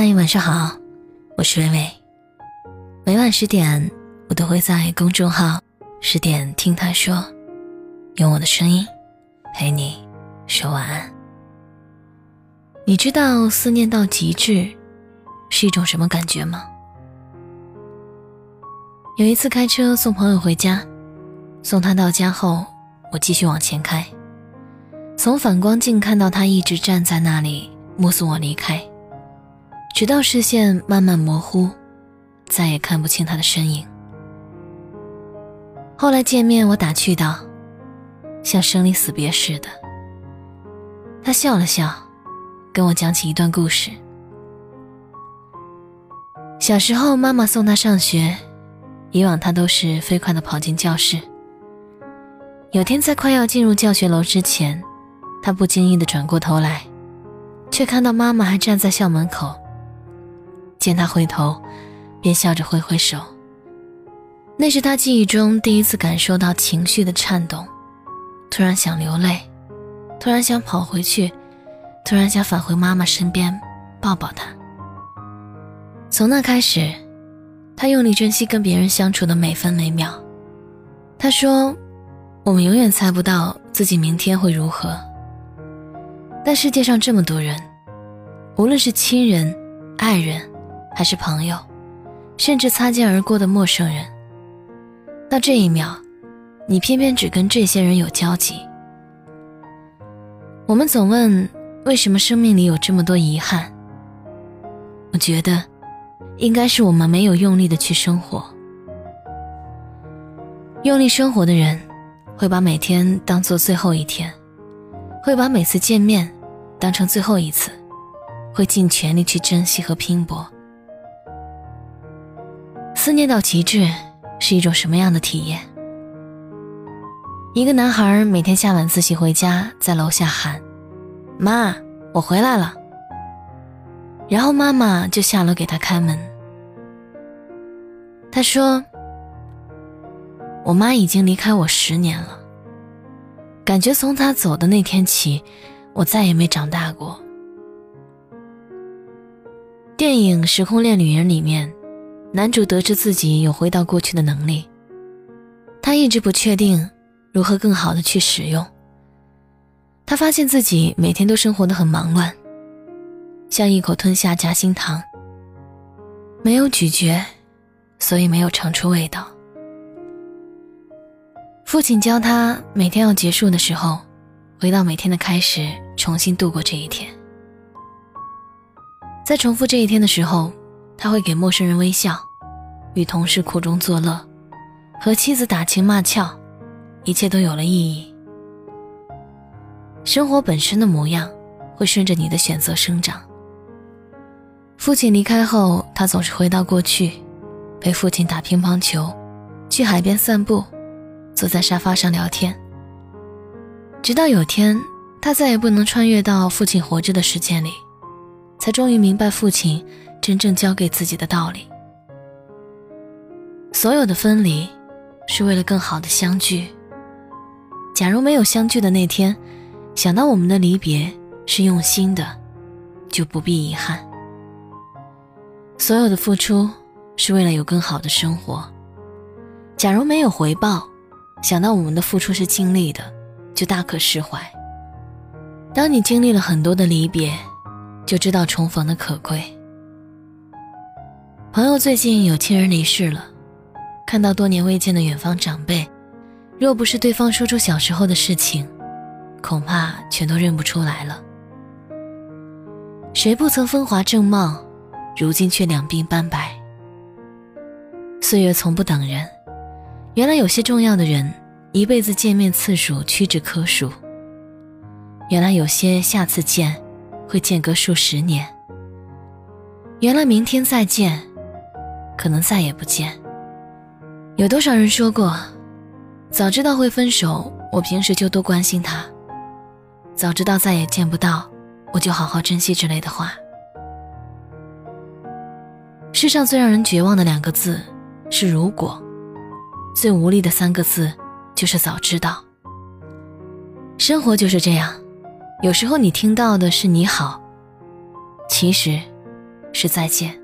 嗨，晚上好，我是微微。每晚十点，我都会在公众号“十点听他说”，用我的声音陪你说晚安。你知道思念到极致是一种什么感觉吗？有一次开车送朋友回家，送他到家后，我继续往前开，从反光镜看到他一直站在那里，目送我离开。直到视线慢慢模糊，再也看不清他的身影。后来见面，我打趣道：“像生离死别似的。”他笑了笑，跟我讲起一段故事。小时候，妈妈送他上学，以往他都是飞快地跑进教室。有天在快要进入教学楼之前，他不经意地转过头来，却看到妈妈还站在校门口。见他回头，便笑着挥挥手。那是他记忆中第一次感受到情绪的颤动，突然想流泪，突然想跑回去，突然想返回妈妈身边抱抱她。从那开始，他用力珍惜跟别人相处的每分每秒。他说：“我们永远猜不到自己明天会如何，但世界上这么多人，无论是亲人、爱人。”还是朋友，甚至擦肩而过的陌生人。到这一秒，你偏偏只跟这些人有交集。我们总问为什么生命里有这么多遗憾。我觉得，应该是我们没有用力的去生活。用力生活的人，会把每天当做最后一天，会把每次见面当成最后一次，会尽全力去珍惜和拼搏。思念到极致是一种什么样的体验？一个男孩每天下晚自习回家，在楼下喊：“妈，我回来了。”然后妈妈就下楼给他开门。他说：“我妈已经离开我十年了，感觉从她走的那天起，我再也没长大过。”电影《时空恋旅人》里面。男主得知自己有回到过去的能力，他一直不确定如何更好的去使用。他发现自己每天都生活的很忙乱，像一口吞下夹心糖，没有咀嚼，所以没有尝出味道。父亲教他每天要结束的时候，回到每天的开始，重新度过这一天。在重复这一天的时候。他会给陌生人微笑，与同事苦中作乐，和妻子打情骂俏，一切都有了意义。生活本身的模样会顺着你的选择生长。父亲离开后，他总是回到过去，陪父亲打乒乓球，去海边散步，坐在沙发上聊天。直到有天，他再也不能穿越到父亲活着的时间里，才终于明白父亲。真正教给自己的道理。所有的分离，是为了更好的相聚。假如没有相聚的那天，想到我们的离别是用心的，就不必遗憾。所有的付出，是为了有更好的生活。假如没有回报，想到我们的付出是尽力的，就大可释怀。当你经历了很多的离别，就知道重逢的可贵。朋友最近有亲人离世了，看到多年未见的远方长辈，若不是对方说出小时候的事情，恐怕全都认不出来了。谁不曾风华正茂，如今却两鬓斑白？岁月从不等人，原来有些重要的人，一辈子见面次数屈指可数。原来有些下次见，会间隔数十年。原来明天再见。可能再也不见。有多少人说过，早知道会分手，我平时就多关心他；早知道再也见不到，我就好好珍惜之类的话。世上最让人绝望的两个字是“如果”，最无力的三个字就是“早知道”。生活就是这样，有时候你听到的是“你好”，其实是再见。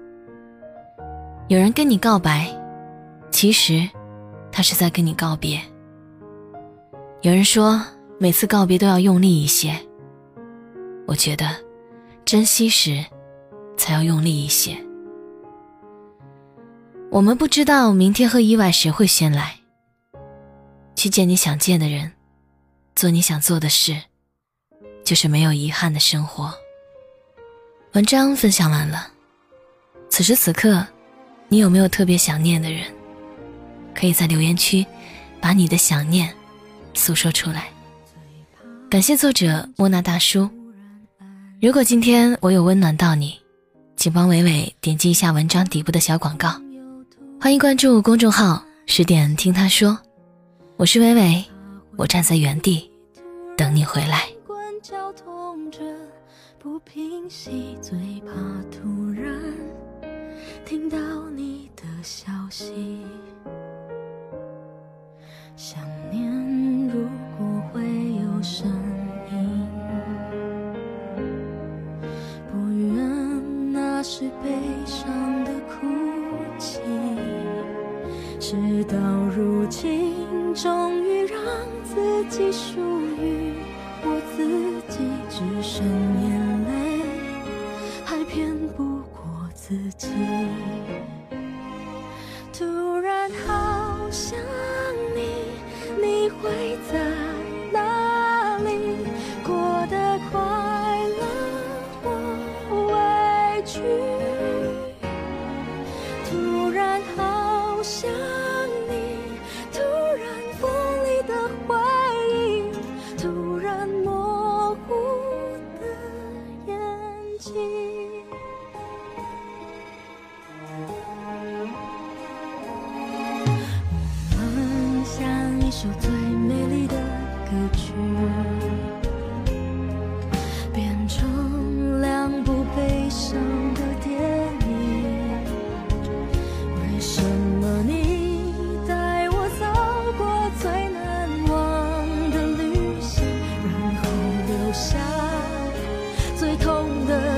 有人跟你告白，其实他是在跟你告别。有人说，每次告别都要用力一些。我觉得，珍惜时才要用力一些。我们不知道明天和意外谁会先来。去见你想见的人，做你想做的事，就是没有遗憾的生活。文章分享完了，此时此刻，你有没有特别想念的人？可以在留言区把你的想念诉说出来。感谢作者莫那大叔。如果今天我有温暖到你，请帮伟伟点击一下文章底部的小广告。欢迎关注公众号“十点听他说”，我是伟伟，我站在原地等你回来。听到你的消息，想念如果会有声音，不愿那。是悲伤的哭泣，事到如今，终于让自己属于我自己，只剩自己。突然好想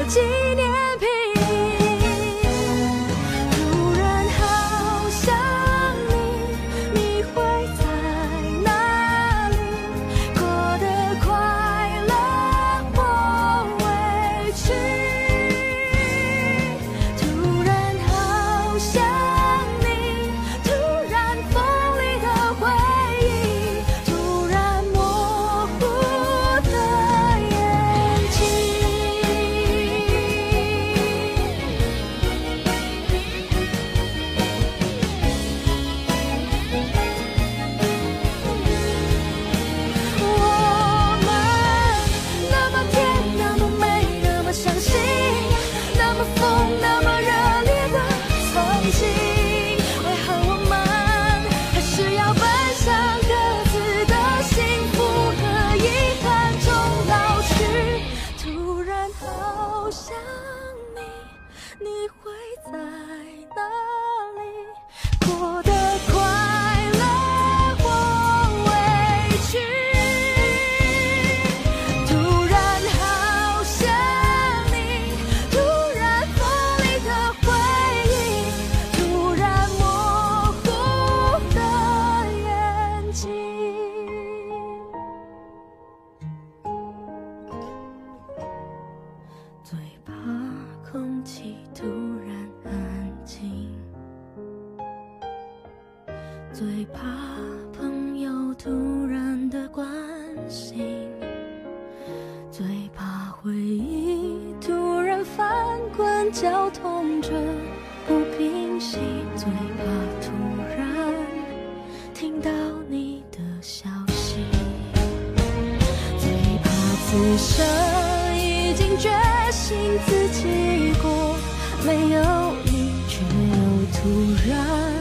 纪念你会在哪最怕朋友突然的关心，最怕回忆突然翻滚绞痛着不平息，最怕突然听到你的消息，最怕此生已经决心自己过，没有你却又突然。